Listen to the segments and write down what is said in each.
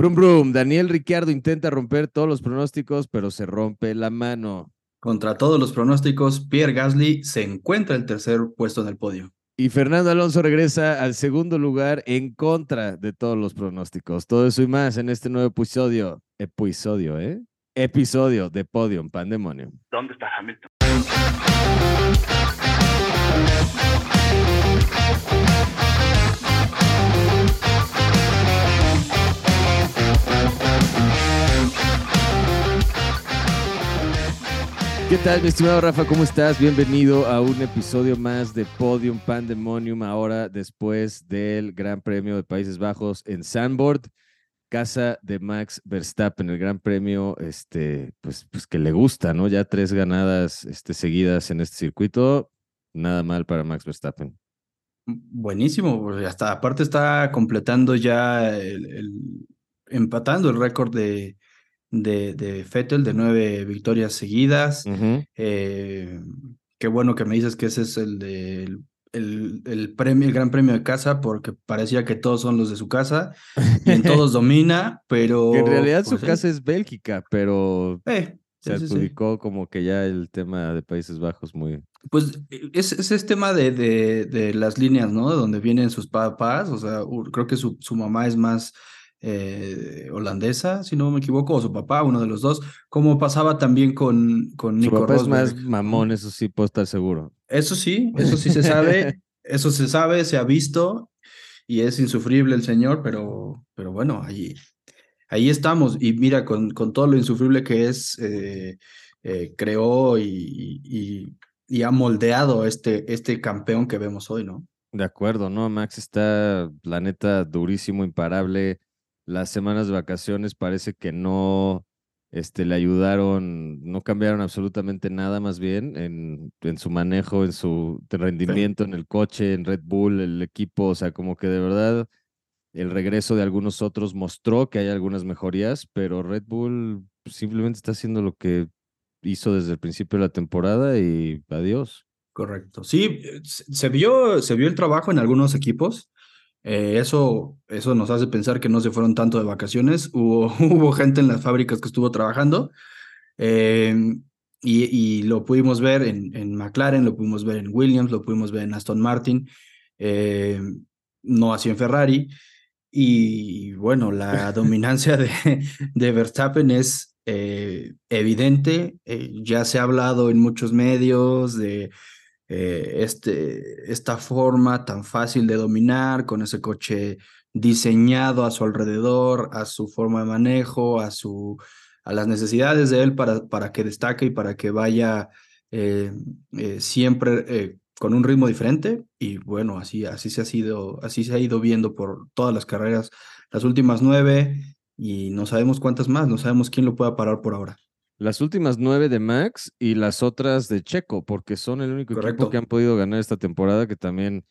Brum Brum, Daniel Ricciardo intenta romper todos los pronósticos, pero se rompe la mano. Contra todos los pronósticos, Pierre Gasly se encuentra el tercer puesto en el podio. Y Fernando Alonso regresa al segundo lugar en contra de todos los pronósticos. Todo eso y más en este nuevo episodio. Episodio, ¿eh? Episodio de Podium Pandemonium. ¿Dónde está Hamilton? ¿Qué tal, mi estimado Rafa? ¿Cómo estás? Bienvenido a un episodio más de Podium Pandemonium, ahora después del Gran Premio de Países Bajos en Sandboard, casa de Max Verstappen, el Gran Premio, este, pues, pues que le gusta, ¿no? Ya tres ganadas este, seguidas en este circuito, nada mal para Max Verstappen. Buenísimo, porque hasta aparte está completando ya el empatando el récord de, de, de Fettel de nueve victorias seguidas. eh, qué bueno que me dices que ese es el de el, el, premio, el gran premio de casa, porque parecía que todos son los de su casa y en todos domina, pero. Que en realidad pues, su casa es Bélgica, pero eh, se sí, adjudicó como que ya el tema de Países Bajos muy. Pues es, es ese tema de, de, de, las líneas, ¿no? De donde vienen sus papás, o sea, creo que su, su mamá es más eh, holandesa, si no me equivoco, o su papá, uno de los dos, como pasaba también con, con Nico Su papá Rosberg. es más mamón, eso sí puedo estar seguro. Eso sí, eso sí se sabe, eso se sabe, se ha visto y es insufrible el señor, pero, pero bueno, ahí, ahí estamos. Y mira, con, con todo lo insufrible que es, eh, eh, creó y, y, y, ha moldeado este, este campeón que vemos hoy, ¿no? De acuerdo, ¿no? Max está, la neta, durísimo, imparable. Las semanas de vacaciones parece que no este, le ayudaron, no cambiaron absolutamente nada más bien en, en su manejo, en su rendimiento, sí. en el coche, en Red Bull, el equipo, o sea, como que de verdad el regreso de algunos otros mostró que hay algunas mejorías, pero Red Bull simplemente está haciendo lo que hizo desde el principio de la temporada y adiós. Correcto. Sí, se vio, se vio el trabajo en algunos equipos. Eh, eso, eso nos hace pensar que no se fueron tanto de vacaciones. Hubo, hubo gente en las fábricas que estuvo trabajando eh, y, y, lo pudimos ver en, en, McLaren, lo pudimos ver en Williams, lo pudimos ver en Aston Martin, eh, no así en Ferrari. Y bueno, la dominancia de, de Verstappen es evidente. ya se ha hablado en muchos medios de eh, este, esta forma tan fácil de dominar con ese coche diseñado a su alrededor, a su forma de manejo, a, su, a las necesidades de él para, para que destaque y para que vaya eh, eh, siempre con un ritmo diferente. Y bueno, así, así, se ha sido, así se ha ido viendo por todas las carreras, las últimas nueve, y no sabemos cuántas más, no sabemos quién lo pueda parar por ahora. Las últimas nueve de Max y las otras de Checo, porque son el único Correcto. equipo que han podido ganar esta temporada, que también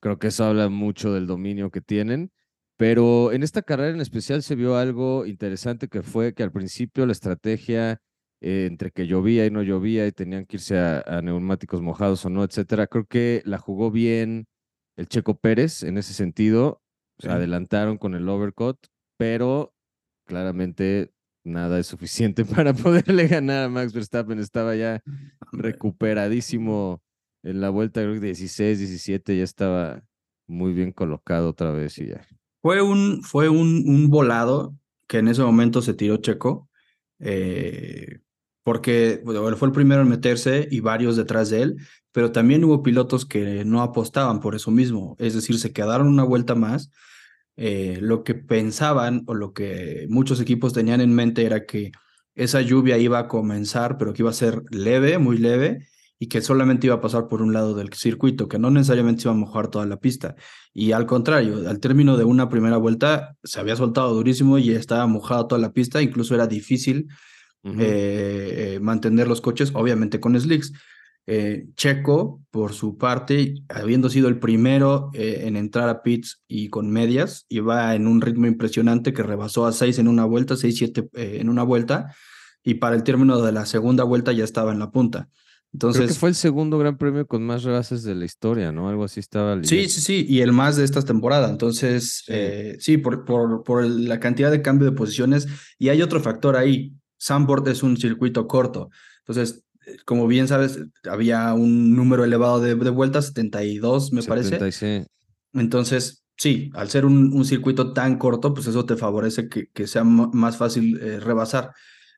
creo que eso habla mucho del dominio que tienen. Pero en esta carrera en especial se vio algo interesante que fue que al principio la estrategia eh, entre que llovía y no llovía y tenían que irse a, a neumáticos mojados o no, etcétera, creo que la jugó bien el Checo Pérez en ese sentido. Sí. Adelantaron con el overcut, pero claramente nada es suficiente para poderle ganar a Max Verstappen. Estaba ya recuperadísimo en la vuelta, creo que 16, 17, ya estaba muy bien colocado otra vez y ya. Fue un, fue un, un volado que en ese momento se tiró Checo, eh, porque bueno, fue el primero en meterse y varios detrás de él, pero también hubo pilotos que no apostaban por eso mismo, es decir, se quedaron una vuelta más eh, lo que pensaban o lo que muchos equipos tenían en mente era que esa lluvia iba a comenzar, pero que iba a ser leve, muy leve, y que solamente iba a pasar por un lado del circuito, que no necesariamente se iba a mojar toda la pista. Y al contrario, al término de una primera vuelta se había soltado durísimo y estaba mojada toda la pista, incluso era difícil uh -huh. eh, mantener los coches, obviamente con slicks. Eh, Checo, por su parte, habiendo sido el primero eh, en entrar a pits y con medias, iba en un ritmo impresionante que rebasó a 6 en una vuelta, 6-7 eh, en una vuelta, y para el término de la segunda vuelta ya estaba en la punta. Entonces, Creo que fue el segundo gran premio con más rebases de la historia, ¿no? Algo así estaba. Sí, leyendo. sí, sí, y el más de esta temporada. Entonces, Sí. sí, por, por, por la cantidad de cambio de posiciones. Y hay otro factor ahí. Sandboard es un circuito corto. Entonces, como bien sabes, había un número elevado de, de vueltas, 72, me parece. 76. Entonces, sí, al ser un, un circuito tan corto, pues eso te favorece que, que sea más fácil eh, rebasar.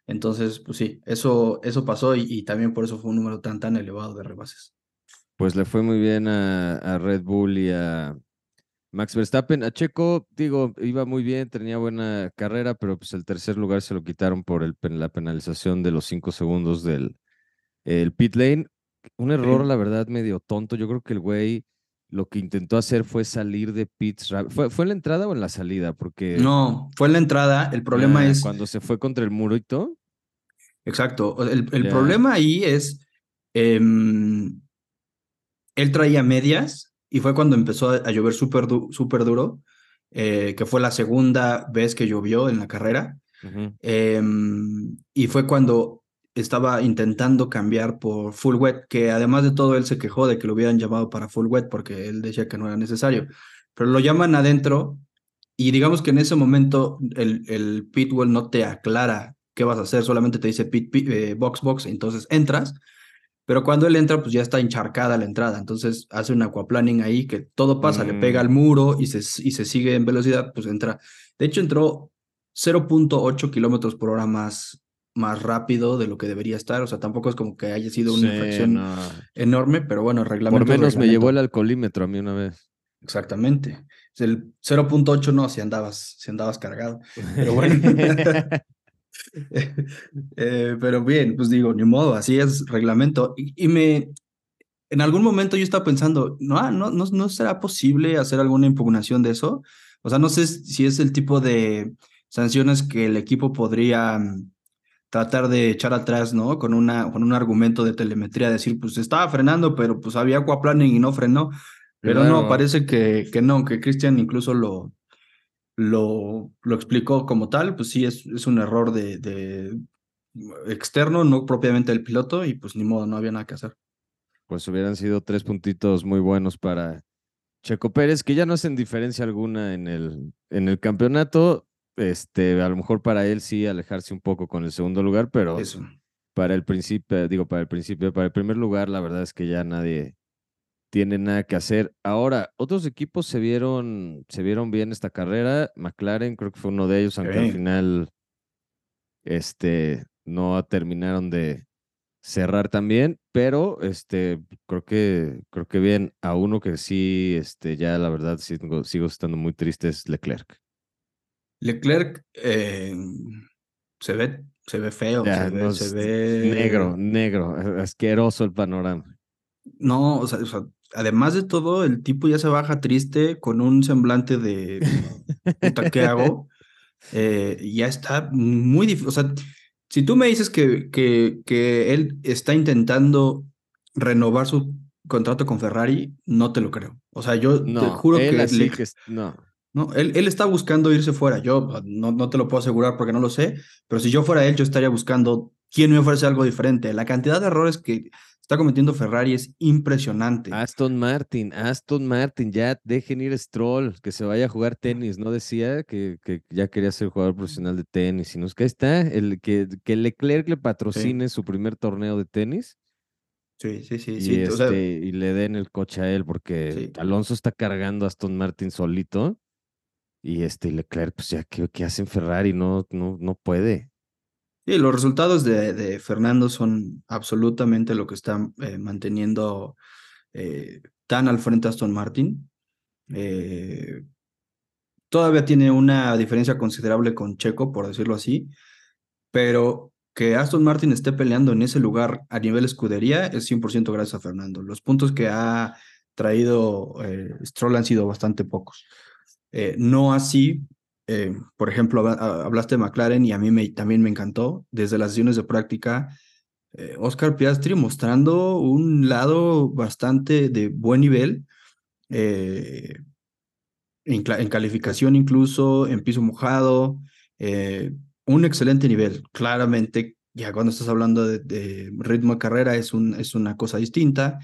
Entonces, pues sí, eso, eso pasó y, y también por eso fue un número tan, tan elevado de rebases. Pues le fue muy bien a, a Red Bull y a Max Verstappen. A Checo, digo, iba muy bien, tenía buena carrera, pero pues el tercer lugar se lo quitaron por el, la penalización de los cinco segundos del el pit lane. Un error, Sí. la verdad, medio tonto. Yo creo que el güey lo que intentó hacer fue salir de pits. ¿Fue, ¿Fue en la entrada o en la salida? Porque No, fue en la entrada. El problema ah, es... cuando se fue contra el murito. Exacto. o- El, el Ya. problema ahí es, em, él traía medias y fue cuando empezó a, llover súper du- súper duro, eh, que fue la segunda vez que llovió en la carrera. Em, y fue cuando estaba intentando cambiar por full wet, que además de todo él se quejó de que lo hubieran llamado para full wet porque él decía que no era necesario. Pero lo llaman adentro y digamos que en ese momento el, el pitwell no te aclara qué vas a hacer, solamente te dice pit, pit, eh, box, box, entonces entras, pero cuando él entra, pues ya está encharcada la entrada, entonces hace un aquaplaning ahí que todo pasa, le pega Mm. al muro y se, y se sigue en velocidad, pues entra. De hecho, entró 0.8 kilómetros por hora más, más rápido de lo que debería estar, o sea, tampoco es como que haya sido una Sí, infracción no. enorme, pero bueno, el reglamento. Por menos me llevó el alcoholímetro a mí una vez. Exactamente. El 0.8 no, si andabas, si andabas cargado. Pero bueno. Eh, pero bien, pues digo, ni modo, así es reglamento. Y, y me, en algún momento yo estaba pensando, no, ah, no, no, no será posible hacer alguna impugnación de eso. O sea, no sé si es el tipo de sanciones que el equipo podría mm, tratar de echar atrás, ¿no? Con, una, con un argumento de telemetría, decir, pues estaba frenando, pero pues había aquaplaning y no frenó. Pero no, parece que, que no, que Cristian incluso lo, lo, lo explicó como tal, pues sí, es, es un error de, de externo, no propiamente del piloto, y pues ni modo, no había nada que hacer. Pues hubieran sido tres puntitos muy buenos para Checo Pérez, que ya no hacen diferencia alguna en el, en el campeonato. Este, a lo mejor para él sí alejarse un poco con el segundo lugar, pero Eso. para el principio, digo, para el principio, para el primer lugar, la verdad es que ya nadie tiene nada que hacer. Ahora, otros equipos se vieron, se vieron bien esta carrera. McLaren creo que fue uno de ellos, aunque al final este, no terminaron de cerrar también, pero este, creo que, creo que bien, a uno que sí, este, ya la verdad sigo estando muy triste es Leclerc. Leclerc eh, se ve, se ve feo, Ya, se ve, no, se es ve negro, negro, asqueroso el panorama. No, o sea, o sea, además de todo, el tipo ya se baja triste con un semblante de puta, ¿qué hago? Eh, ya está muy difícil. O sea, si tú me dices que, que, que él está intentando renovar su contrato con Ferrari, no te lo creo. O sea, yo te No, juro él que, le- que es- no. No, él, él está buscando irse fuera. Yo no, no te lo puedo asegurar porque no lo sé, pero si yo fuera él, yo estaría buscando quién me ofrece algo diferente. La cantidad de errores que está cometiendo Ferrari es impresionante. Aston Martin, Aston Martin, ya dejen ir a Stroll, que se vaya a jugar tenis. No decía que, que ya quería ser jugador profesional de tenis, sino que ahí está, el que, que Leclerc le patrocine su primer torneo de tenis Sí, sí, sí, y, sí. este, o sea, y le den el coche a él, porque Sí. Alonso está cargando a Aston Martin solito. Y este Leclerc, pues ya, ¿qué, qué hace Ferrari? No, no, no puede. sí, los resultados de, de Fernando son absolutamente lo que está eh, manteniendo eh, tan al frente Aston Martin. Eh, todavía tiene una diferencia considerable con Checo, por decirlo así, pero que Aston Martin esté peleando en ese lugar a nivel escudería es 100% gracias a Fernando. Los puntos que ha traído Stroll han sido bastante pocos. Eh, no así, eh, por ejemplo, habla- hablaste de McLaren y a mí también me encantó. Desde las sesiones de práctica, eh, Oscar Piastri mostrando un lado bastante de buen nivel. en, calificación incluso, en piso mojado, un excelente nivel. Claramente ya cuando estás hablando de, ritmo de carrera es, un, es una cosa distinta,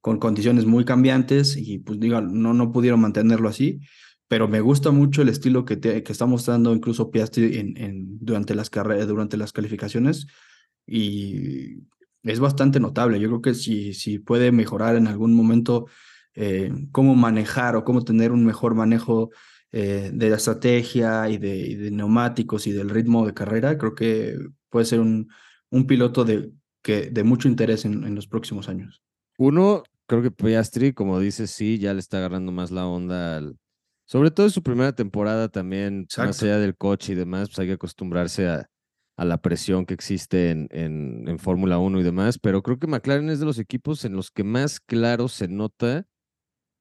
con condiciones muy cambiantes y pues digo, no, no pudieron mantenerlo así, pero me gusta mucho el estilo que, te, que está mostrando incluso Piastri en, en, durante, las carreras, durante las calificaciones y es bastante notable. Yo creo que si, si puede mejorar en algún momento eh, cómo manejar o cómo tener un mejor manejo eh, de la estrategia y de, neumáticos y del ritmo de carrera, creo que puede ser un, un piloto de, que, de mucho interés en, en los próximos años. Uno, creo que Piastri, como dices, sí, ya le está agarrando más la onda al, sobre todo en su primera temporada también, más allá del coche y demás, pues hay que acostumbrarse a, a la presión que existe en, en, en Fórmula 1 y demás, pero creo que McLaren es de los equipos en los que más claro se nota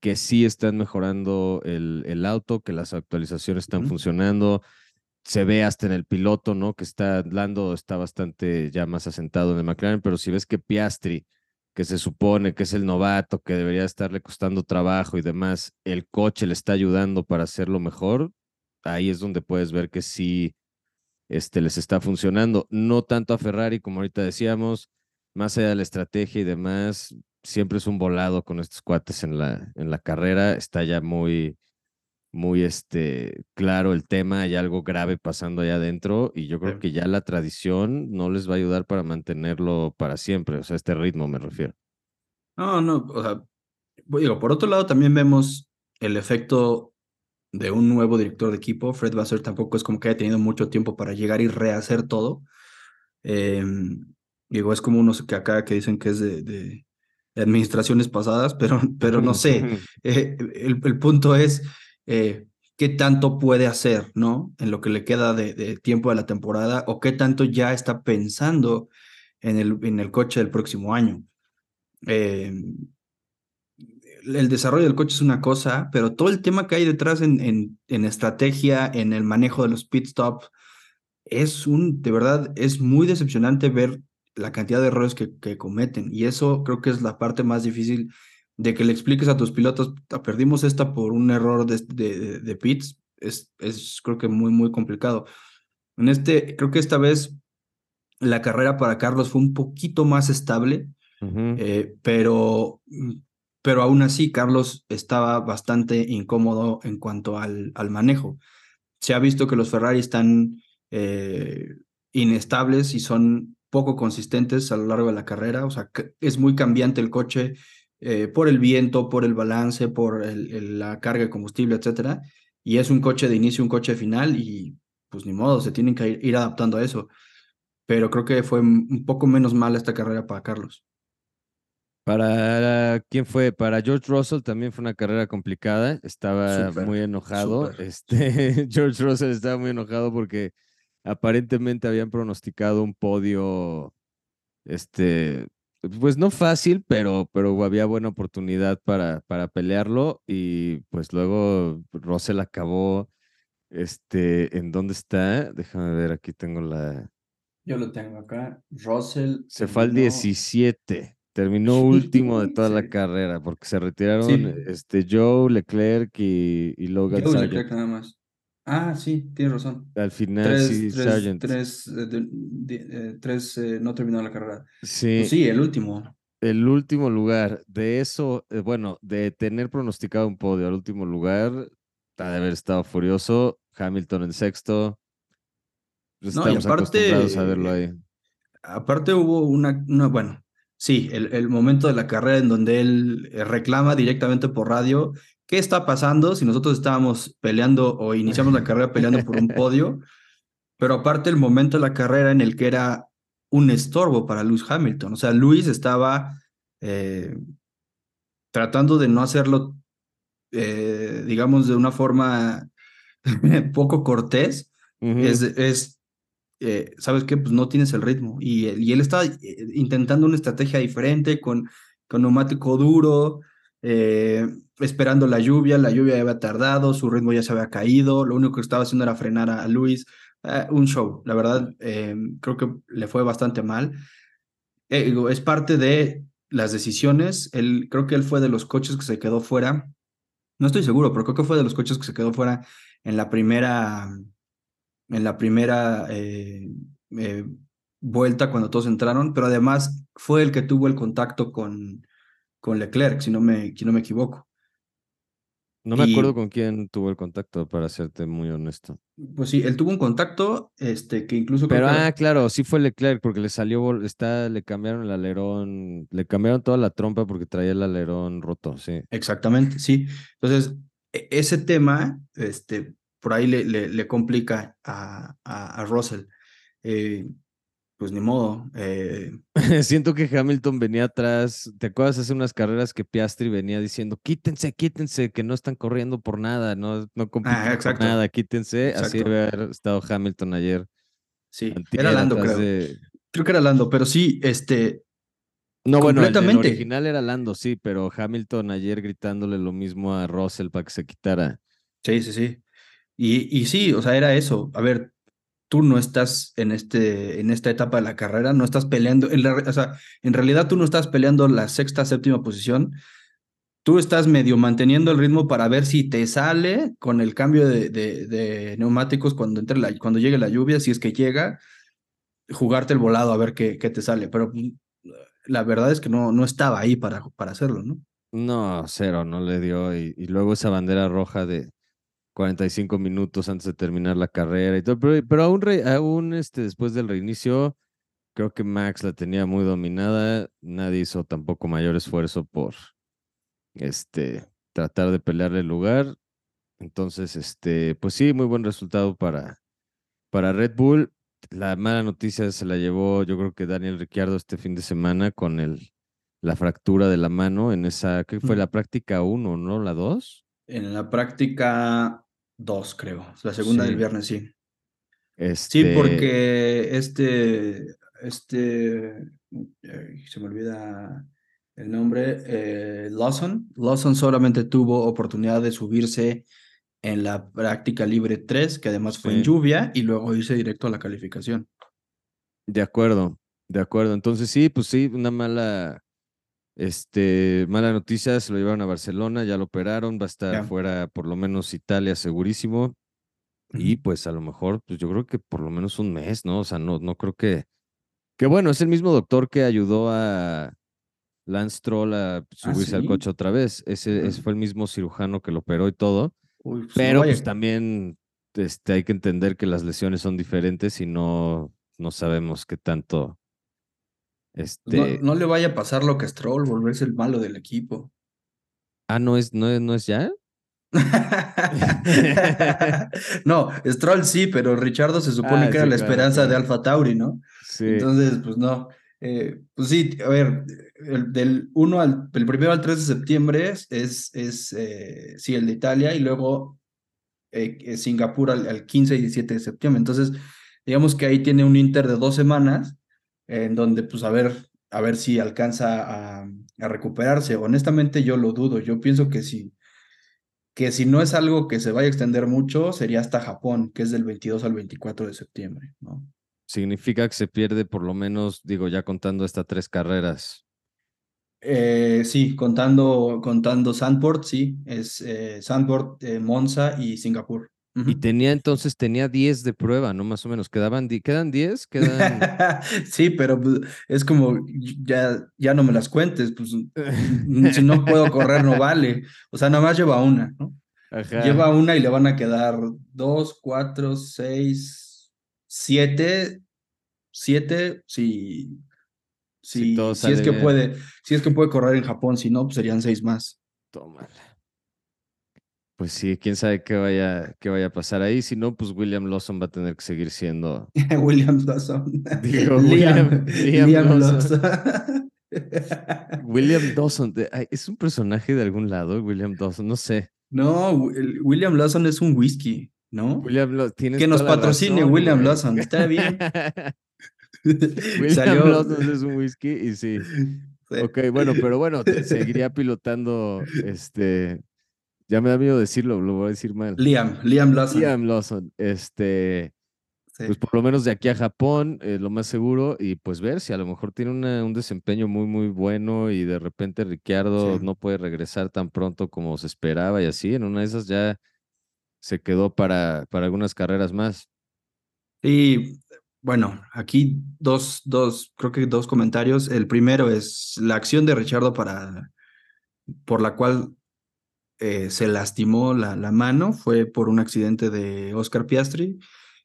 que sí están mejorando el, el auto, que las actualizaciones están funcionando. Se ve hasta en el piloto, ¿no? Que está, Lando está bastante ya más asentado en el McLaren, pero si ves que Piastri, que se supone que es el novato, que debería estarle costando trabajo y demás, el coche le está ayudando para hacerlo mejor, ahí es donde puedes ver que sí este, les está funcionando. No tanto a Ferrari, como ahorita decíamos, más allá de la estrategia y demás, siempre es un volado con estos cuates en la, en la carrera. Está ya muy, muy este, claro el tema, hay algo grave pasando allá adentro y yo creo que ya la tradición no les va a ayudar para mantenerlo para siempre, o sea, este ritmo me refiero. No, no, o sea, digo, por otro lado también vemos el efecto de un nuevo director de equipo. Fred Vasseur tampoco es como que haya tenido mucho tiempo para llegar y rehacer todo. Em, digo, es como unos que acá que dicen que es de, de, administraciones pasadas, pero, pero no sé. Eh, el, el, punto es eh, qué tanto puede hacer, ¿no? En lo que le queda de, tiempo de la temporada o qué tanto ya está pensando en el, en el coche del próximo año. Eh, el desarrollo del coche es una cosa, pero todo el tema que hay detrás en, en, en estrategia, en el manejo de los pit stops, es un, de verdad, es muy decepcionante ver la cantidad de errores que, que, cometen. Y eso creo que es la parte más difícil de que le expliques a tus pilotos, ah, perdimos esta por un error de, de, de pits, es, es creo que muy, muy complicado. En este, creo que esta vez la carrera para Carlos fue un poquito más estable, uh -huh. eh, pero pero aún así Carlos estaba bastante incómodo en cuanto al, al manejo. Se ha visto que los Ferrari están eh, inestables y son poco consistentes a lo largo de la carrera, o sea, es muy cambiante el coche eh, por el viento, por el balance, por el, el, la carga de combustible, etcétera, y es un coche de inicio, un coche final y pues ni modo, se tienen que ir, ir adaptando a eso. Pero creo que fue un poco menos mala esta carrera para Carlos. Para quién fue, para George Russell también fue una carrera complicada, estaba super, muy enojado. Super. Este, George Russell estaba muy enojado porque aparentemente habían pronosticado un podio, este, pues no fácil, pero, pero había buena oportunidad para, para pelearlo y pues luego Russell acabó, este, ¿en dónde está? Déjame ver, aquí tengo la... Yo lo tengo acá, Russell. Se fue al 17. Terminó último de toda la carrera porque se retiraron sí. este, Joe, Leclerc y, y Logan Joe. Leclerc nada más. Ah, sí, tienes razón. Al final, tres, sí, tres, Sargent. Tres, eh, de, de, eh, tres eh, no terminó la carrera. Sí. Pues sí, el último. El último lugar. De eso, eh, bueno, de tener pronosticado un podio al último lugar, ha de haber estado furioso. Hamilton en sexto. Pues no, estamos aparte, acostumbrados a verlo ahí. Aparte hubo una, una bueno, sí, el, el, momento de la carrera en donde él eh, reclama directamente por radio qué está pasando si nosotros estábamos peleando o iniciamos la carrera peleando por un podio, pero aparte el momento de la carrera en el que era un estorbo para Lewis Hamilton, o sea, Luis estaba eh, tratando de no hacerlo, eh, digamos, de una forma poco cortés, uh -huh. es, es eh, ¿sabes qué? Pues no tienes el ritmo. Y, y él está intentando una estrategia diferente con, con neumático duro, eh, esperando la lluvia, la lluvia había tardado, su ritmo ya se había caído, lo único que estaba haciendo era frenar a, Luis. Eh, un show, la verdad, creo que le fue bastante mal. es parte de las decisiones, él, creo que él fue de los coches que se quedó fuera. No estoy seguro, pero creo que fue de los coches que se quedó fuera en la primera en la primera eh, eh, vuelta cuando todos entraron, pero además fue el que tuvo el contacto con, con Leclerc, si no me, si no me equivoco. No me acuerdo con quién tuvo el contacto, para serte muy honesto. Pues sí, él tuvo un contacto, este, que incluso. Pero, ah, claro, sí fue Leclerc, porque le salió, está, le cambiaron el alerón, le cambiaron toda la trompa porque traía el alerón roto, sí. Exactamente, sí. Entonces, e, ese tema, este, por ahí le, le, complica a, a, a Russell. Eh, pues ni modo. Eh. Siento que Hamilton venía atrás. ¿Te acuerdas hace unas carreras que Piastri venía diciendo, quítense, quítense, que no están corriendo por nada, no, no ah, nada, quítense? Así debe haber estado Hamilton ayer. Sí, era Lando, creo. Creo que era Lando, pero sí, este. No, bueno, el, original era Lando, sí, pero Hamilton ayer gritándole lo mismo a Russell para que se quitara. Sí, sí, sí. Y, y sí, o sea, era eso. A ver, tú no estás en, este, en esta etapa de la carrera, no estás peleando, en o sea, en realidad tú no estás peleando la sexta, séptima posición, tú estás medio manteniendo el ritmo para ver si te sale con el cambio de, neumáticos cuando, entre la, cuando llegue la lluvia, si es que llega, jugarte el volado a ver qué, qué te sale, pero mm, la verdad es que no, no estaba ahí para, para hacerlo, ¿no? No, cero, no le dio. y luego esa bandera roja de, 45 minutos antes de terminar la carrera y todo, pero, aún, aún este, después del reinicio, creo que Max la tenía muy dominada, nadie hizo tampoco mayor esfuerzo por este, tratar de pelearle el lugar, entonces, este, pues sí, muy buen resultado para, para Red Bull. La mala noticia se la llevó, yo creo que Daniel Ricciardo este fin de semana con el, la fractura de la mano en esa, que fue la práctica 1, ¿no? ¿La 2? En la práctica Dos, creo. La segunda del viernes, sí. Sí, este porque este, este, se me olvida el nombre, eh, Lawson. Lawson solamente tuvo oportunidad de subirse en la práctica libre 3, que además fue en lluvia, y luego irse directo a la calificación. De acuerdo, de acuerdo. Entonces sí, pues sí, una mala, este, mala noticia, se lo llevaron a Barcelona, ya lo operaron, va a estar fuera por lo menos Italia segurísimo. Y pues a lo mejor, pues yo creo que por lo menos un mes, ¿no? O sea, no, no creo que. Que bueno, es el mismo doctor que ayudó a Lance Troll a ¿Ah, subirse al coche otra vez. Ese, ese, fue el mismo cirujano que lo operó y todo. Pues, pero pues también este, hay que entender que las lesiones son diferentes y no, no sabemos qué tanto este... No, le vaya a pasar lo que Stroll, volverse el malo del equipo. Ah, ¿no es, no es, no es ya? no, Stroll sí, pero Richardo se supone ah, que era la esperanza de Alfa Tauri, ¿no? Sí. Entonces, pues no. Eh, pues sí, a ver, el, del 1 al, el primero al 3 de septiembre es, es eh, sí, el de Italia y luego eh, Singapur al, al, 15 y 17 de septiembre. Entonces, digamos que ahí tiene un inter de dos semanas en donde pues a ver, a ver si alcanza a, recuperarse. Honestamente yo lo dudo, yo pienso que si, que si no es algo que se vaya a extender mucho, sería hasta Japón, que es del 22 al 24 de septiembre, ¿no? Significa que se pierde por lo menos, digo, ya contando estas tres carreras. Eh, sí, contando, contando Sandport, sí, es eh, Sandport, eh, Monza y Singapur. Y tenía entonces, tenía 10 de prueba, ¿no? Más o menos. ¿Quedaban ¿Quedan 10? ¿Quedan... sí, pero pues, es como, ya, ya no me las cuentes, pues si no puedo correr no vale. O sea, nada más lleva una, ¿no? Lleva una y le van a quedar dos, cuatro, seis, siete, siete, si, si, si, es que puede, si es que puede correr en Japón, si no, pues serían seis más. Tómala. Pues sí, quién sabe qué vaya, qué vaya a pasar ahí. Si no, pues William Lawson va a tener que seguir siendo. William Lawson. Digo, William, Liam, Lawson. William Dawson. ¿Es un personaje de algún lado, William Dawson? No sé. No, William Lawson es un whisky, ¿no? William que nos patrocine William Lawson. Está bien. William Lawson es un whisky y sí. sí. Ok, bueno, pero bueno, seguiría pilotando este ya me da miedo decirlo, lo voy a decir mal. Liam, Liam Lawson. Liam Lawson. Este, pues por lo menos de aquí a Japón, eh, lo más seguro, y pues ver si a lo mejor tiene un desempeño muy, muy bueno y de repente Ricciardo no puede regresar tan pronto como se esperaba y así, en una de esas ya se quedó para, para algunas carreras más. Y bueno, aquí dos, dos, creo que dos comentarios. El primero es la acción de Richardo para, por la cual eh, se lastimó la, la, mano fue por un accidente de Oscar Piastri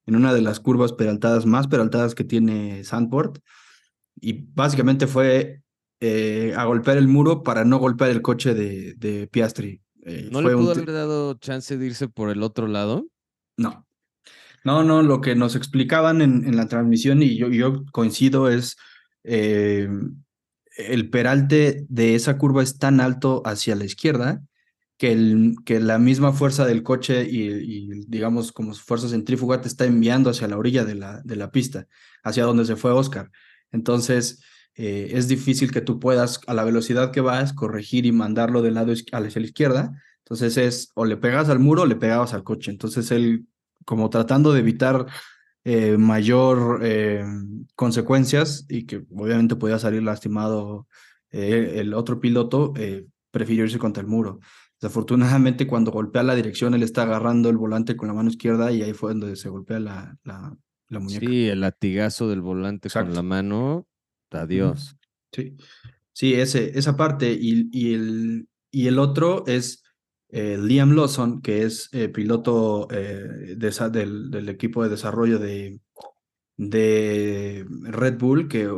en una de las curvas peraltadas más peraltadas que tiene Sandport. Y básicamente fue eh, a golpear el muro para no golpear el coche de, de Piastri. Eh, ¿No le pudo haber dado chance de irse por el otro lado? No. No, no, lo que nos explicaban en, en la transmisión, y yo, yo coincido, es el peralte de esa curva es tan alto hacia la izquierda que, el, que la misma fuerza del coche y, digamos como fuerza centrífuga te está enviando hacia la orilla de la, de la pista, hacia donde se fue Oscar. Entonces, eh, es difícil que tú puedas, a la velocidad que vas, corregir y mandarlo del lado hacia la izquierda. Entonces es o le pegas al muro o le pegabas al coche. Entonces él, como tratando de evitar eh, mayor eh, consecuencias y que obviamente podía salir lastimado el otro piloto, prefirió irse contra el muro. Desafortunadamente, cuando golpea la dirección, él está agarrando el volante con la mano izquierda y ahí fue donde se golpea la, la, muñeca. Sí, el latigazo del volante con la mano. Adiós. Sí, sí, ese, esa parte. Y, y, el, y el otro es eh, Liam Lawson, que es eh, piloto eh, de, del, del, equipo de desarrollo de, de Red Bull, que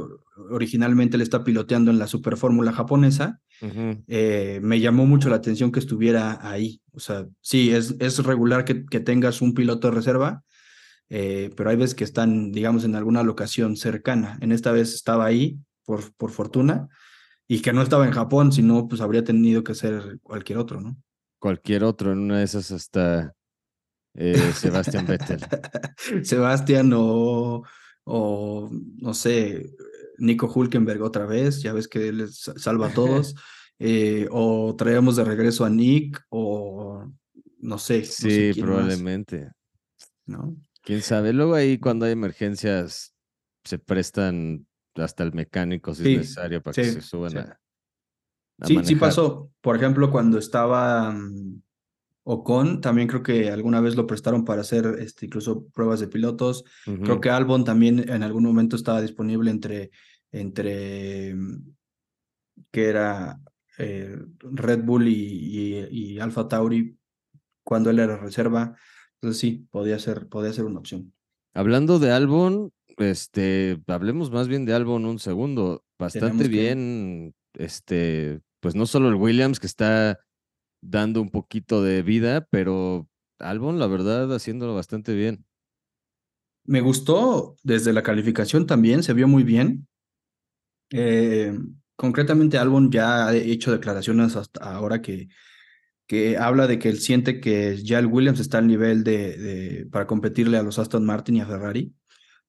originalmente le está piloteando en la Super Fórmula japonesa eh, me llamó mucho la atención que estuviera ahí. O sea, sí, es, es regular que, que tengas un piloto de reserva, eh, pero hay veces que están, digamos, en alguna locación cercana. En esta vez estaba ahí, por, por fortuna, y que no estaba en Japón, sino pues habría tenido que ser cualquier otro, ¿no? Cualquier otro, en una de esas hasta eh, Sebastián Vettel. Sebastián o, o, no sé, Nico Hulkenberg otra vez, ya ves que él salva a todos, eh, o traemos de regreso a Nick, o no sé. Sí, probablemente. ¿No? Quién sabe. Luego ahí cuando hay emergencias se prestan hasta el mecánico si es necesario para que se suban a, Sí, sí pasó. Por ejemplo, cuando estaba mm, Ocon, también creo que alguna vez lo prestaron para hacer este, incluso pruebas de pilotos. Creo que Albon también en algún momento estaba disponible entre entre mm, que era eh, Red Bull y, y, Alfa Tauri cuando él era reserva. Entonces sí, podía ser, podía ser una opción. Hablando de Albon, este, hablemos más bien de Albon un segundo. Bastante bien, este, pues no solo el Williams que está dando un poquito de vida, pero Albon, la verdad, haciéndolo bastante bien. Me gustó desde la calificación también, se vio muy bien. Eh, concretamente, Albon ya ha hecho declaraciones hasta ahora que, que habla de que él siente que ya el Williams está al nivel de, de, para competirle a los Aston Martin y a Ferrari.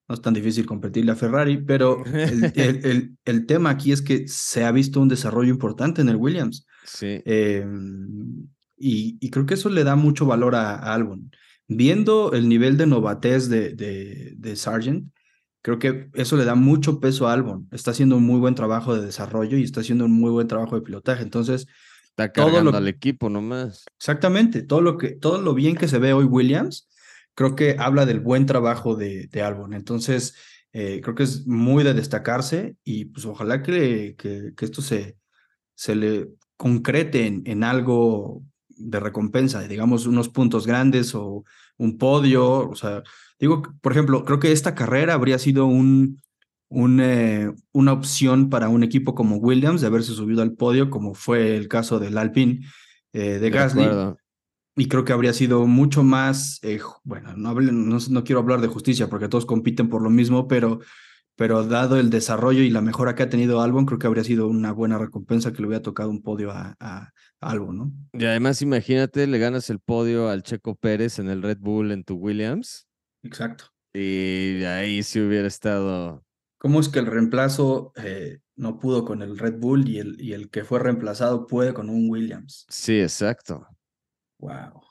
No es tan difícil competirle a Ferrari, pero el, el, el, tema aquí es que se ha visto un desarrollo importante en el Williams. Sí. Eh, y, y, creo que eso le da mucho valor a, a Albon. Viendo el nivel de novatez de, de, de Sargent, Creo que eso le da mucho peso a Albon. Está haciendo un muy buen trabajo de desarrollo y está haciendo un muy buen trabajo de pilotaje. Entonces, está cargando al equipo nomás. Exactamente. Todo lo que, todo lo bien que se ve hoy Williams, creo que habla del buen trabajo de, de Albon. Entonces, eh, creo que es muy de destacarse y pues ojalá que, que, que esto se, se le concrete en, en algo de recompensa, digamos unos puntos grandes o un podio, o sea, Digo, por ejemplo, creo que esta carrera habría sido un, un eh, una opción para un equipo como Williams de haberse subido al podio, como fue el caso del Alpine eh, de, Gasly. Y creo que habría sido mucho más, eh, bueno, no, no, no, quiero hablar de justicia porque todos compiten por lo mismo, pero, pero dado el desarrollo y la mejora que ha tenido Albon, creo que habría sido una buena recompensa que le hubiera tocado un podio a, a, a Albon, ¿no? Y además, imagínate, le ganas el podio al Checo Pérez en el Red Bull en tu Williams Exacto. Y ahí sí hubiera estado. ¿Cómo es que el reemplazo eh, no pudo con el Red Bull y el, y el que fue reemplazado puede con un Williams? Sí, exacto. Wow.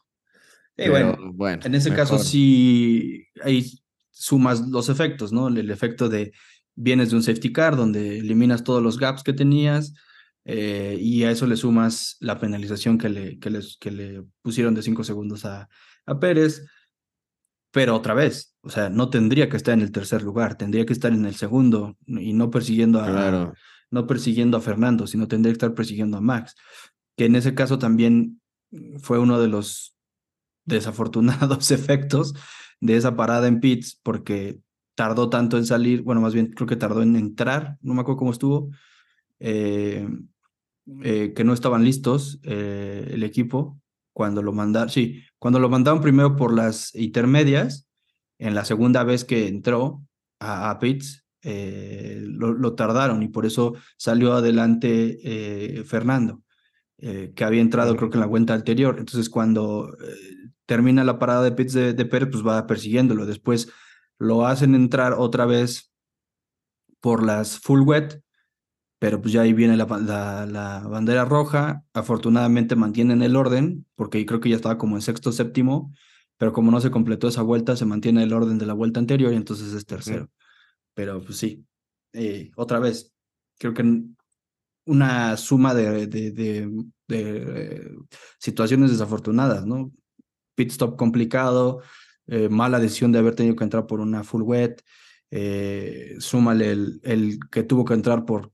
Y bueno, bueno, en ese caso sí ahí sumas los efectos, ¿no? El, efecto de vienes de un safety car donde eliminas todos los gaps que tenías eh, y a eso le sumas la penalización que le, que les, que le pusieron de cinco segundos a, a Pérez pero otra vez, o sea, no tendría que estar en el tercer lugar, tendría que estar en el segundo y no persiguiendo a, no persiguiendo a Fernando, sino tendría que estar persiguiendo a Max, que en ese caso también fue uno de los desafortunados efectos de esa parada en pits, porque tardó tanto en salir, bueno, más bien creo que tardó en entrar, no me acuerdo cómo estuvo, eh, eh, que no estaban listos eh, el equipo cuando lo mandaron, sí, cuando lo mandaron primero por las intermedias, en la segunda vez que entró a, a pits, lo, tardaron y por eso salió adelante Fernando. que había entrado creo que en la cuenta anterior. Entonces cuando termina la parada de pits de, Pérez, pues va persiguiéndolo. Después lo hacen entrar otra vez por las full wet, pero pues ya ahí viene la, la, bandera roja. Afortunadamente mantienen el orden, porque creo que ya estaba como en sexto séptimo, pero como no se completó esa vuelta, se mantiene el orden de la vuelta anterior y entonces es tercero. Pero pues sí, eh, otra vez, creo que una suma de, de, de, de situaciones desafortunadas, ¿no? pit stop complicado, eh, mala decisión de haber tenido que entrar por una full wet, eh, súmale el, que tuvo que entrar por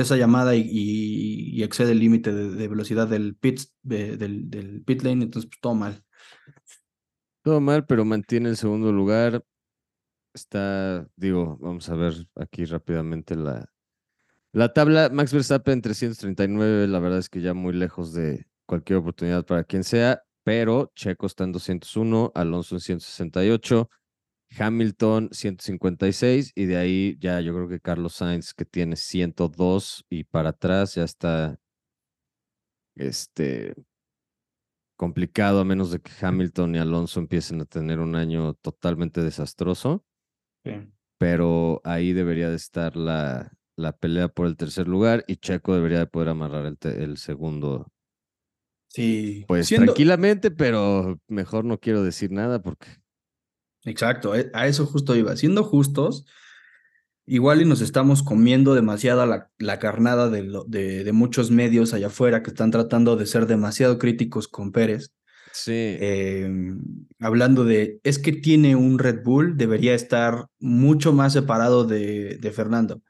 esa llamada y, excede el límite de, velocidad del pit, del, pit lane, entonces pues, todo mal. Todo mal, pero mantiene el segundo lugar. Está, digo, vamos a ver aquí rápidamente la, la tabla. Max Verstappen 339, la verdad es que ya muy lejos de cualquier oportunidad para quien sea pero Checo está en 201, Alonso en 168, Hamilton 156 y de ahí ya yo creo que Carlos Sainz que tiene 102 y para atrás ya está este complicado a menos de que Hamilton y Alonso empiecen a tener un año totalmente desastroso. Pero ahí debería de estar la, la pelea por el tercer lugar y Checo debería de poder amarrar el, el segundo Sí. Pues tranquilamente, pero mejor no quiero decir nada porque. Exacto, eh, a eso justo iba. Siendo justos, igual y nos estamos comiendo demasiada la, la carnada de, de, muchos medios allá afuera que están tratando de ser demasiado críticos con Pérez. Sí. Em, hablando de, es que tiene un Red Bull, debería estar mucho más separado de, de Fernando.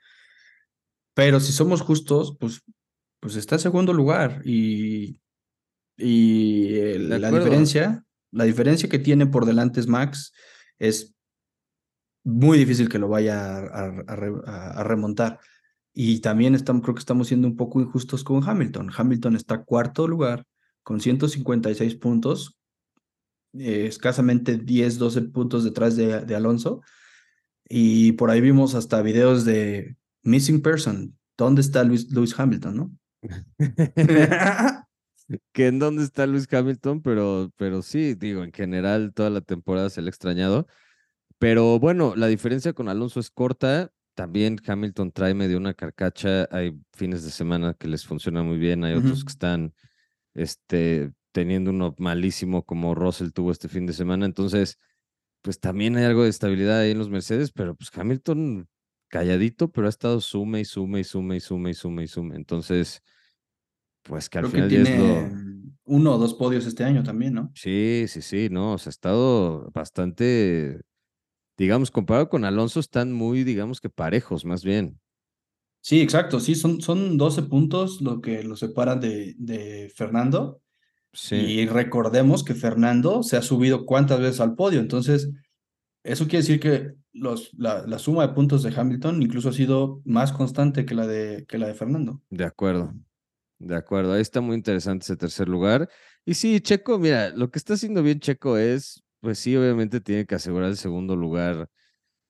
Pero si somos justos, pues, pues está en segundo lugar y y la diferencia, la diferencia que tiene por delante es Max es muy difícil que lo vaya a, remontar. Y también creo que estamos siendo un poco injustos con Hamilton. Hamilton está cuarto lugar con 156 puntos, eh, escasamente 10, 12 puntos detrás de, de Alonso. Y por ahí vimos hasta videos de Missing Person. ¿Dónde está Luis, Lewis Hamilton, no? que en dónde está Luis Hamilton, pero, pero sí, digo, en general toda la temporada se le ha extrañado. Pero bueno, la diferencia con Alonso es corta. También Hamilton trae medio una carcacha. Hay fines de semana que les funciona muy bien, hay otros que están este, teniendo uno malísimo como Russell tuvo este fin de semana. Entonces, pues también hay algo de estabilidad ahí en los Mercedes, pero pues Hamilton calladito, pero ha estado sume y sume y sume y sume y sume y sume. Entonces, pues que al final tiene uno o dos podios este año también, ¿no? Sí, sí, sí, no, o sea, ha estado bastante, digamos, comparado con Alonso, están muy, digamos que parejos, más bien. Sí, exacto, sí, son, son 12 puntos lo que lo separan de, de Fernando. Sí. Y recordemos que Fernando se ha subido cuántas veces al podio, entonces eso quiere decir que los, la, la, suma de puntos de Hamilton incluso ha sido más constante que la de, que la de Fernando. De acuerdo, de acuerdo, ahí está muy interesante ese tercer lugar. Y sí, Checo, mira, lo que está haciendo bien Checo es, pues sí, obviamente tiene que asegurar el segundo lugar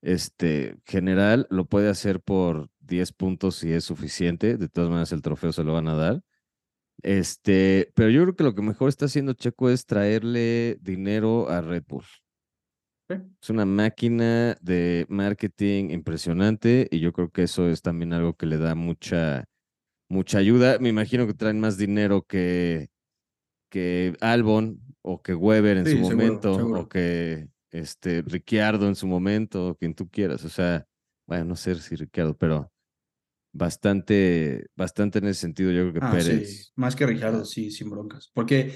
este, general, lo puede hacer por 10 puntos si es suficiente, de todas maneras el trofeo se lo van a dar. Este, pero yo creo que lo que mejor está haciendo Checo es traerle dinero a Red Bull. Es una máquina de marketing impresionante y yo creo que eso es también algo que le da mucha mucha ayuda. Me imagino que traen más dinero que, que Albon o que Weber en su momento o que este, Ricciardo en su momento, quien tú quieras. O sea, bueno, no sé si Ricciardo, pero bastante, bastante en ese sentido yo creo que ah, Pérez. Más que Ricciardo, sí, sin broncas. Porque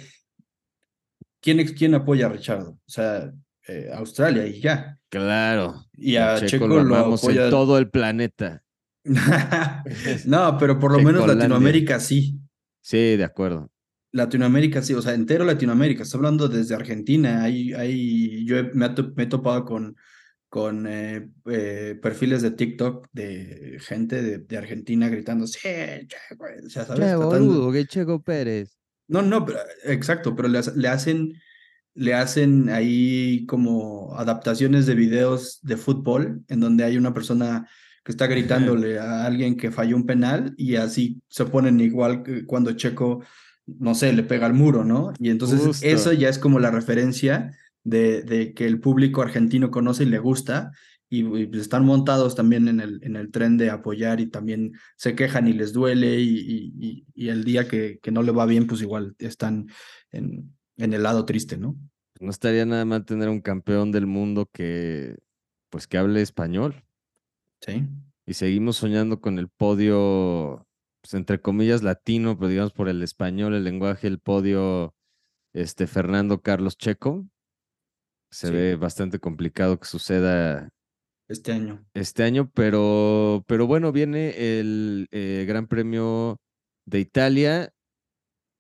¿quién, ¿quién apoya a Ricciardo? O sea, eh, Australia y ya. Claro. Y a Checo, lo, amamos apoya- en todo el planeta. no, pero por lo menos. Latinoamérica sí. Sí, de acuerdo. Latinoamérica sí, o sea, entero Latinoamérica. Estoy hablando desde Argentina. Hay, hay, yo he- me, he topado con, con eh, eh, perfiles de TikTok de gente de, de Argentina gritando, sí, Checo", o sea, ¿sabes? Che, boludo, que Checo Pérez. No, no, pero, exacto, pero le, le hacen, le hacen ahí como adaptaciones de videos de fútbol en donde hay una persona que está gritándole a alguien que falló un penal y así se ponen igual que cuando Checo, no sé, le pega al muro, ¿no? Y entonces Justo. eso ya es como la referencia de, de que el público argentino conoce y le gusta. Y, y, pues, están montados también en el, en el tren de apoyar y también se quejan y les duele y, y- y- y el día que, que no le va bien, pues igual están en, en el lado triste, ¿no? No estaría nada mal tener un campeón del mundo que, pues, que hable español. Sí. Y seguimos soñando con el podio, pues, entre comillas, latino, pero digamos por el español, el lenguaje, el podio, este, Fernando Carlos Checo. Se Sí. ve bastante complicado que suceda Este año. este año, pero, pero bueno, viene el eh, Gran Premio de Italia.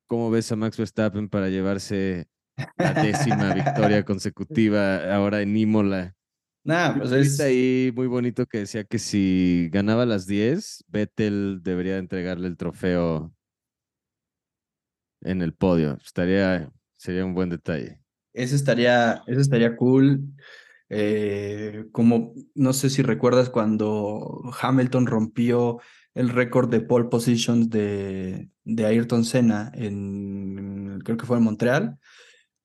¿Cómo ves a Max Verstappen para llevarse la décima victoria consecutiva ahora en Imola? Vi pues es, ahí muy bonito que decía que si ganaba las 10, Vettel debería entregarle el trofeo en el podio. Estaría, sería un buen detalle. ese estaría, ese estaría cool. Eh, como no sé si recuerdas cuando Hamilton rompió el récord de pole positions de, de Ayrton Senna en, creo que fue en Montreal.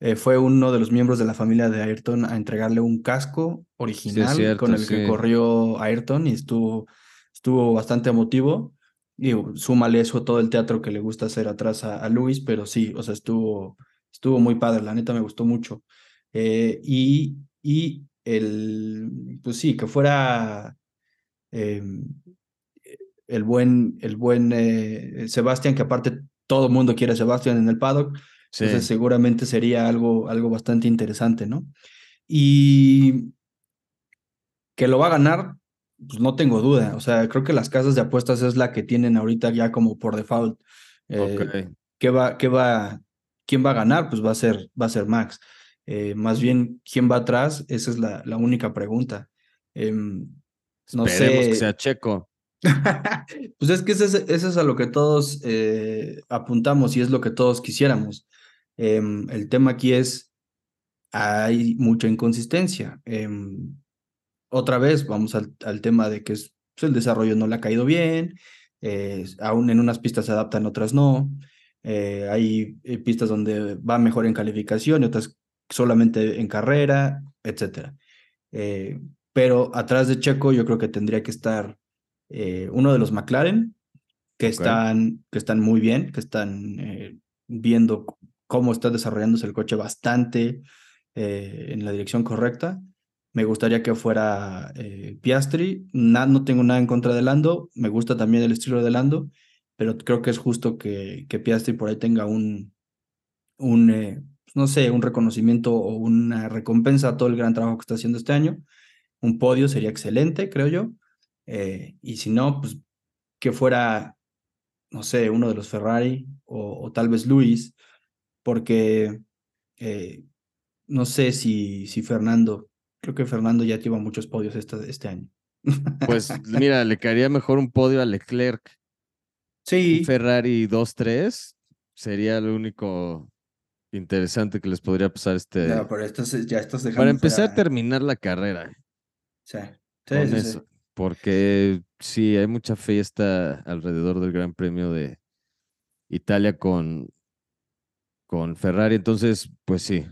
Eh, fue uno de los miembros de la familia de Ayrton a entregarle un casco original cierto, con el que corrió Ayrton y estuvo, estuvo bastante emotivo. Y súmale eso todo el teatro que le gusta hacer atrás a, a Luis, pero sí, o sea, estuvo, estuvo muy padre, la neta me gustó mucho. Eh, y, y el, pues sí, que fuera eh, el buen, el buen eh, Sebastián, que aparte todo el mundo quiere a Sebastián en el paddock, Sí, entonces seguramente sería algo, algo bastante interesante, ¿no? Y que lo va a ganar, pues no tengo duda. O sea, creo que las casas de apuestas es la que tienen ahorita ya como por default. Eh. ¿qué va, qué va, ¿Quién va a ganar? Pues va a ser, va a ser Max. Eh, más bien, ¿quién va atrás? Esa es la, la única pregunta. Em, no Esperemos sé. que sea Checo. pues es que eso es, eso es a lo que todos eh, apuntamos y es lo que todos quisiéramos. Em, el tema aquí es, hay mucha inconsistencia. Em, otra vez, vamos al, al tema de que es, pues, el desarrollo no le ha caído bien, eh, aún en unas pistas se adaptan, otras no. Eh, hay eh, pistas donde va mejor en calificación y otras solamente en carrera, etcétera. Pero atrás de Checo yo creo que tendría que estar uno de los McLaren, que, están, que están muy bien, que están viendo cómo está desarrollándose el coche bastante eh, en la dirección correcta. Me gustaría que fuera eh, Piastri. Na- no tengo nada en contra de Lando. Me gusta también el estilo de Lando, pero creo que es justo que, que Piastri por ahí tenga un, un eh, no sé, un reconocimiento o una recompensa a todo el gran trabajo que está haciendo este año. Un podio sería excelente, creo yo. Eh, y si no, pues que fuera, no sé, uno de los Ferrari o, o tal vez Luis, porque eh, no sé si, si Fernando, creo que Fernando ya lleva muchos podios esta- este año. Pues mira, le caería mejor un podio a Leclerc. sí, Un Ferrari 2-3 sería lo único interesante que les podría pasar este. no, pero estás, ya estás dejando para empezar a fuera- terminar la carrera Sí, sí, con sí, sí. Porque sí, hay mucha fiesta alrededor del Gran Premio de Italia con, con Ferrari. Entonces, pues sí,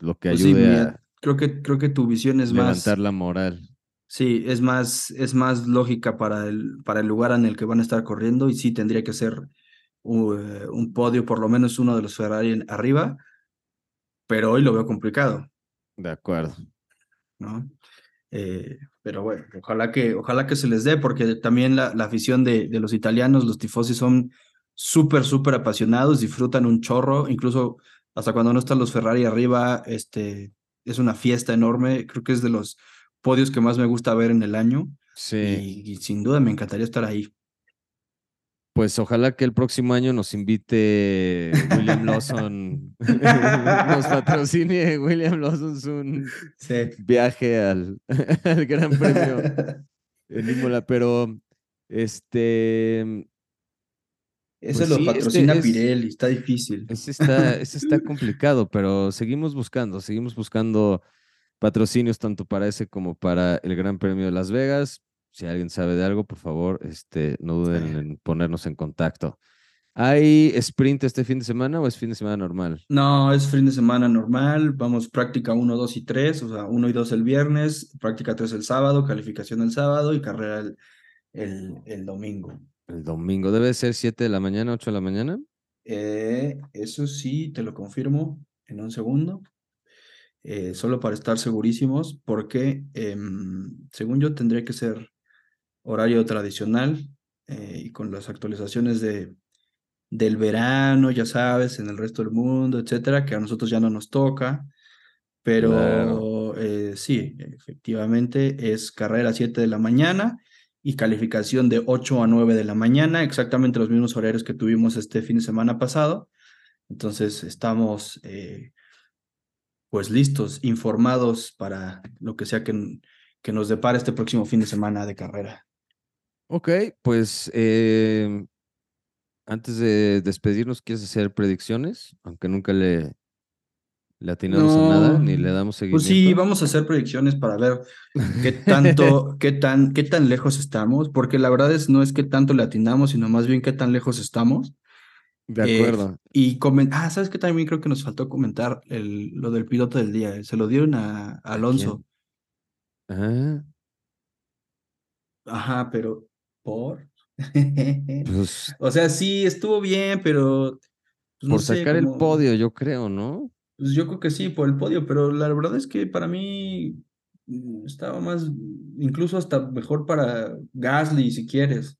lo que Pues sí, ayude mira, a creo que, creo que tu visión es más, levantar la moral. sí, es más, es más lógica para el, para el lugar en el que van a estar corriendo y sí tendría que ser eh, un podio, por lo menos uno de los Ferrari en- arriba, pero hoy lo veo complicado, De acuerdo. ¿no? Eh, pero bueno, ojalá que, ojalá que se les dé, porque también la, la afición de, de los italianos, los tifosi son súper, súper apasionados, disfrutan un chorro, incluso hasta cuando no están los Ferrari arriba, este, es una fiesta enorme, creo que es de los podios que más me gusta ver en el año. Sí. Y, y sin duda me encantaría estar ahí. Pues ojalá que el próximo año nos invite William Lawson, nos patrocine William Lawson un Sí. viaje al, al Gran Premio en Imola, pero este, Eso Pues lo sí, este patrocina es- Pirelli, está difícil. ese está, ese está complicado, pero seguimos buscando, seguimos buscando patrocinios tanto para ese como para el Gran Premio de Las Vegas. Si alguien sabe de algo, por favor, este, no duden en ponernos en contacto. ¿Hay sprint este fin de semana o es fin de semana normal? No, es fin de semana normal, vamos práctica 1, 2 y 3, o sea, 1 y 2 el viernes, práctica 3 el sábado, calificación el sábado y carrera el, el, el domingo. El domingo debe ser 7 de la mañana, 8 de la mañana. Eh, eso sí, te lo confirmo en un segundo, eh, solo para estar segurísimos, porque em, según yo tendría que ser horario tradicional eh, y con las actualizaciones de, del verano, ya sabes, en el resto del mundo, etcétera, que a nosotros ya no nos toca. Pero Claro. sí, efectivamente es carrera a 7 de la mañana y calificación de 8 a 9 de la mañana, exactamente los mismos horarios que tuvimos este fin de semana pasado. Entonces estamos eh, pues listos, informados para lo que sea que, que nos depara este próximo fin de semana de carrera. Ok, pues eh, antes de despedirnos, ¿quieres hacer predicciones? Aunque nunca le, le atinamos a nada, ni le damos seguimiento. Pues sí, vamos a hacer predicciones para ver qué tanto, qué tan, qué tan lejos estamos, porque la verdad es no es qué tanto le atinamos, sino más bien qué tan lejos estamos. De Eh, acuerdo. y comen ah, ¿sabes qué? También creo que nos faltó comentar el, lo del piloto del día. eh, Se lo dieron a, a Alonso. Ah, Ajá, pero ¿por? pues O sea, sí, estuvo bien, pero pues, no por sé, sacar el podio, yo creo, ¿no? Pues yo creo que sí, por el podio, pero la verdad es que para mí mm, estaba más, incluso hasta mejor para Gasly, si quieres.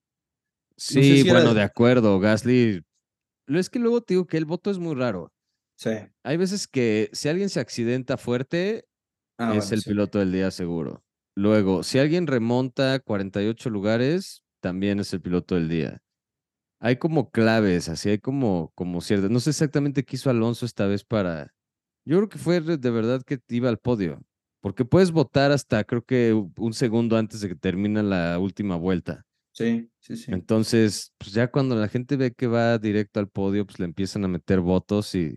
Sí, si era- bueno, de acuerdo, Gasly. Lo es que luego te digo que el voto es muy raro. Sí. Hay veces que si alguien se accidenta fuerte, Ah, es bueno, el sí. piloto del día seguro. Luego, si alguien remonta 48 lugares, también es el piloto del día. Hay como claves, así hay como, como ciertas. No sé exactamente qué hizo Alonso esta vez para. Yo creo que fue de verdad que iba al podio. Porque puedes votar hasta creo que un segundo antes de que termine la última vuelta. Sí, sí, sí. Entonces, pues ya cuando la gente ve que va directo al podio, pues le empiezan a meter votos y,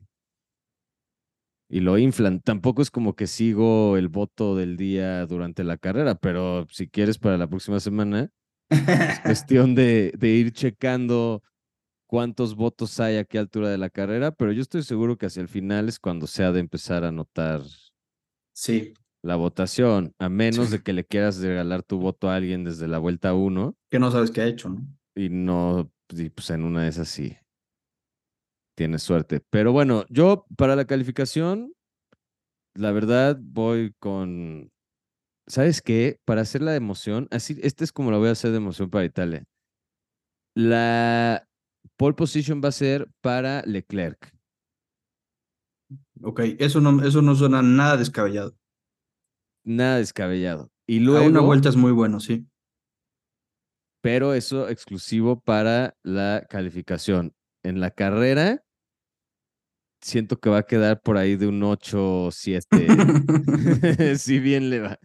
y lo inflan. Tampoco es como que sigo el voto del día durante la carrera, pero si quieres para la próxima semana, es cuestión de, de ir checando cuántos votos hay a qué altura de la carrera, pero yo estoy seguro que hacia el final es cuando se ha de empezar a notar Sí, la votación, a menos de que le quieras regalar tu voto a alguien desde la vuelta 1 que no sabes qué ha hecho, ¿no? y no, y pues en una de esas sí tienes suerte. Pero bueno, yo para la calificación, la verdad voy con, ¿sabes qué? Para hacer la de emoción, así, este es como la voy a hacer de emoción para Italia. La pole position va a ser para Leclerc. Ok, eso no, eso no suena nada descabellado. Nada descabellado. Y A una luego, vuelta es muy bueno, sí. pero eso exclusivo para la calificación. En la carrera, siento que va a quedar por ahí de un 8 7. si bien le va.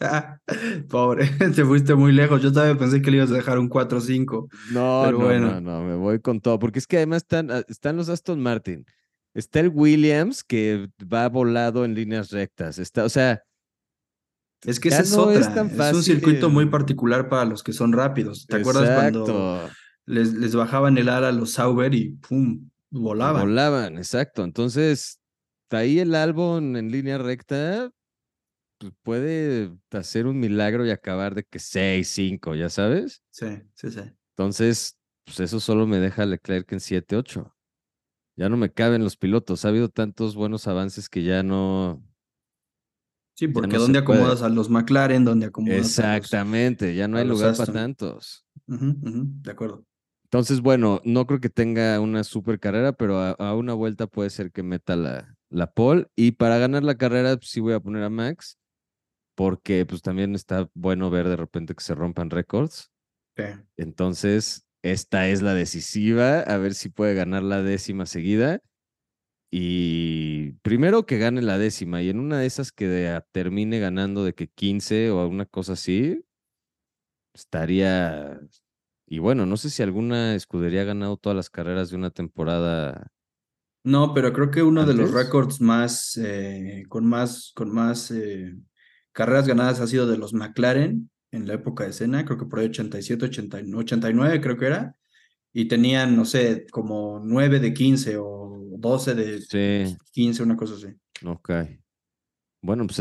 Pobre, te fuiste muy lejos. Yo también pensé que le ibas a dejar un 4-5. No, Pero no, bueno. no, no, me voy con todo, porque es que además están, ah, están los Aston Martin, está el Williams que va volado en líneas rectas, está, o sea, Es que esa es no es tan Es un circuito muy fácil. particular para los que son rápidos. ¿Te acuerdas cuando les, les bajaban el ala a los Sauber y pum, volaban? volaban, exacto, entonces, ahí el Albon en línea recta puede hacer un milagro y acabar de que 6, 5, ya sabes, Sí, sí, sí. entonces, pues eso solo me deja Leclerc en 7, 8. Ya no me caben los pilotos, ha habido tantos buenos avances que ya no, Sí, porque no ¿dónde puede. acomodas a los McLaren? ¿Dónde acomodas a los- Exactamente, ya no hay lugar para tantos. De acuerdo. Entonces, bueno, no creo que tenga una super carrera, pero a, a una vuelta puede ser que meta la, la pole. Y para ganar la carrera, pues, sí voy a poner a Max, porque pues también está bueno ver de repente que se rompan récords. Entonces, esta es la decisiva, a ver si puede ganar la décima seguida. Y primero que gane la décima, y en una de esas que termine ganando de que 15 o alguna cosa así, estaría. Y bueno, no sé si alguna escudería ha ganado todas las carreras de una temporada. No, pero creo que uno de los récords más, eh, con más, con más eh, carreras ganadas ha sido de los McLaren en la época de escena, creo que por ahí 87, 89, 89 creo que era, y tenían, no sé, como 9 de 15 o 12 de 15, una cosa así. Ok. Bueno, pues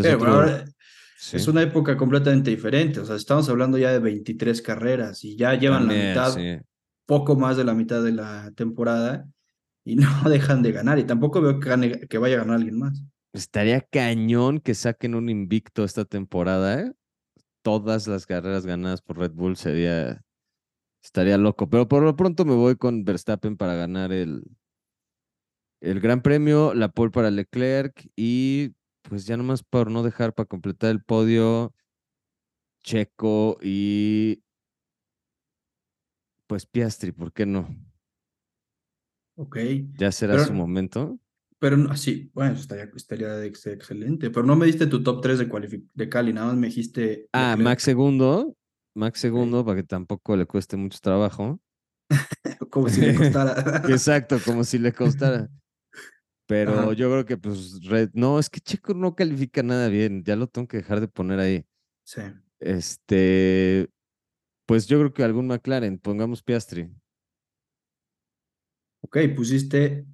es una época completamente diferente, o sea, estamos hablando ya de 23 carreras y ya llevan la mitad, poco más de la mitad de la temporada y no dejan de ganar y tampoco veo que, que vaya a ganar alguien más. Estaría cañón que saquen un invicto esta temporada, ¿eh? todas las carreras ganadas por Red Bull sería, estaría loco. Pero por lo pronto me voy con Verstappen para ganar el, el Gran Premio, la pole para Leclerc y pues ya nomás por no dejar para completar el podio, Checo y pues Piastri, ¿por qué no? Ok. Ya será su momento. Pero no, sí, bueno, estaría, estaría excelente. Pero no me diste tu top 3 de, de Cali, nada más me dijiste. Ah, Max segundo. Max segundo, para que tampoco le cueste mucho trabajo. como si le costara. Exacto, como si le costara. Pero yo creo que, pues, Red, no, es que Checo no califica nada bien. Ya lo tengo que dejar de poner ahí. Sí. Este, pues yo creo que algún McLaren, pongamos Piastri. Ok, pusiste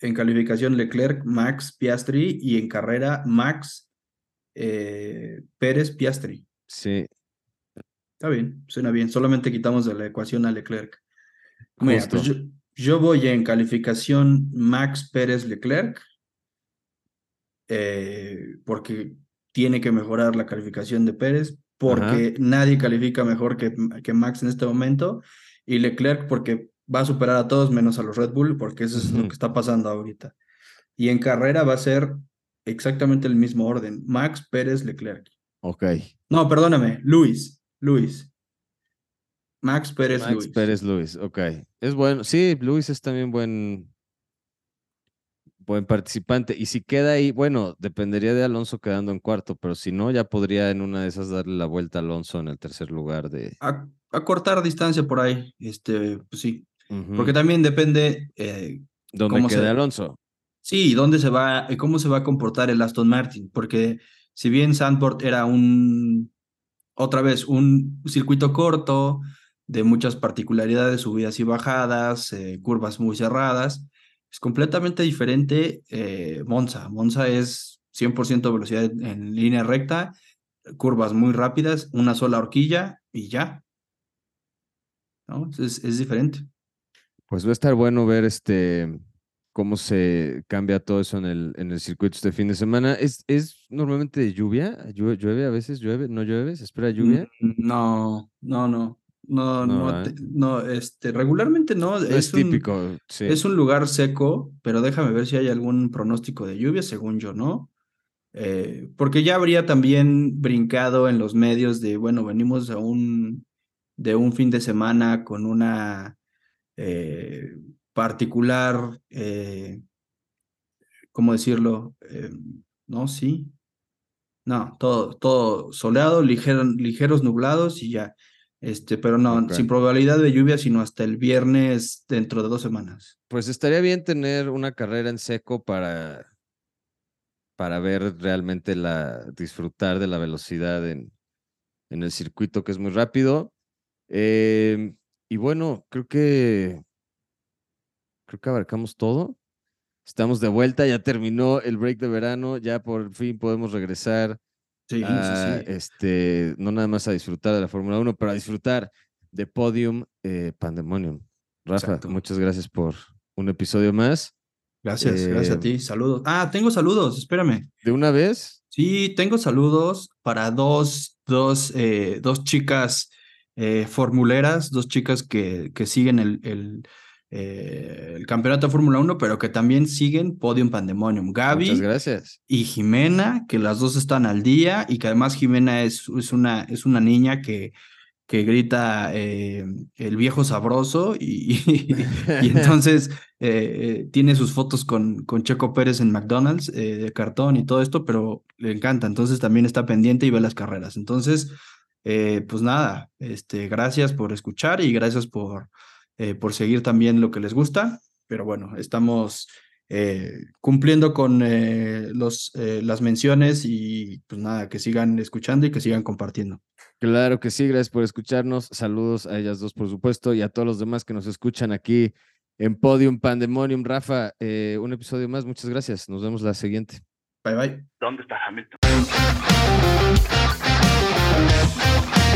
en calificación Leclerc, Max, Piastri y en carrera Max, eh, Pérez, Piastri. Sí. Está bien, suena bien. Solamente quitamos de la ecuación a Leclerc. Mira, pues yo, voy en calificación Max, Pérez, Leclerc, eh, porque tiene que mejorar la calificación de Pérez, porque nadie califica mejor que, que Max en este momento, y Leclerc porque va a superar a todos menos a los Red Bull, porque eso es lo que está pasando ahorita. Y en carrera va a ser exactamente el mismo orden. Max Pérez Leclerc. Ok. No, perdóname, Luis. Luis. Max Pérez Max Pérez Luis, ok. Es bueno. Sí, Luis es también buen, buen participante. Y si queda ahí, bueno, dependería de Alonso quedando en cuarto, pero si no, ya podría en una de esas darle la vuelta a Alonso en el tercer lugar de. A, a cortar distancia por ahí. Este, pues sí. Porque también depende. Eh, ¿Dónde cómo quede Alonso? Sí, dónde se va, eh, cómo se va a comportar el Aston Martin. Porque si bien Sandport era un, otra vez, un circuito corto, de muchas particularidades, subidas y bajadas, eh, curvas muy cerradas, es completamente diferente eh, Monza. Monza es 100% velocidad en línea recta, curvas muy rápidas, una sola horquilla y ya. ¿No? Es, es diferente. Pues va a estar bueno ver este cómo se cambia todo eso en el, en el circuito este fin de semana. ¿Es, es normalmente de lluvia? ¿Llueve, a veces? ¿Llueve? ¿No llueve? ¿Se espera lluvia? Mm, no, no, no. No, no, no, este, regularmente no. es, típico, sí. Es un lugar seco, pero déjame ver si hay algún pronóstico de lluvia, según yo, ¿no? Eh, porque ya habría también brincado en los medios de, bueno, venimos a un, de un fin de semana con una eh, particular, eh, ¿cómo decirlo? Eh, no, sí. No, todo, todo soleado, ligeros nublados y ya. Este, pero no, sin probabilidad de lluvia, sino hasta el viernes dentro de dos semanas. Pues estaría bien tener una carrera en seco para, para ver realmente la, disfrutar de la velocidad en, en el circuito que es muy rápido. Eh, y bueno, creo que creo que abarcamos todo. Estamos de vuelta, ya terminó el break de verano, ya por fin podemos regresar sí, este, no nada más a disfrutar de la Fórmula 1, pero a disfrutar de Podium eh, Pandemonium. Rafa, muchas gracias por un episodio más. Gracias, gracias a eh, ti. Saludos. Ah, tengo saludos, espérame. ¿De una vez? Sí, tengo saludos para dos, dos, eh, dos chicas formuleras, dos chicas que, que siguen el, el, eh, el campeonato de Fórmula 1, pero que también siguen Podium Pandemonium. Gaby gracias. y Jimena, que las dos están al día y que además Jimena es, es, una, es una niña que, que grita eh, el viejo sabroso y, y, entonces eh, tiene sus fotos con, con Checo Pérez en McDonald's de cartón y todo esto, pero le encanta, entonces también está pendiente y ve las carreras. Entonces, pues nada, este, gracias por escuchar y gracias por eh, por seguir también lo que les gusta, pero bueno, estamos eh, cumpliendo con eh, los, las menciones y pues nada, que sigan escuchando y que sigan compartiendo. Claro que sí, gracias por escucharnos. Saludos a ellas dos, por supuesto, y a todos los demás que nos escuchan aquí en Podium Pandemonium. Rafa, un episodio más, muchas gracias. Nos vemos la siguiente. Bye bye. ¿Dónde está Hamilton? Música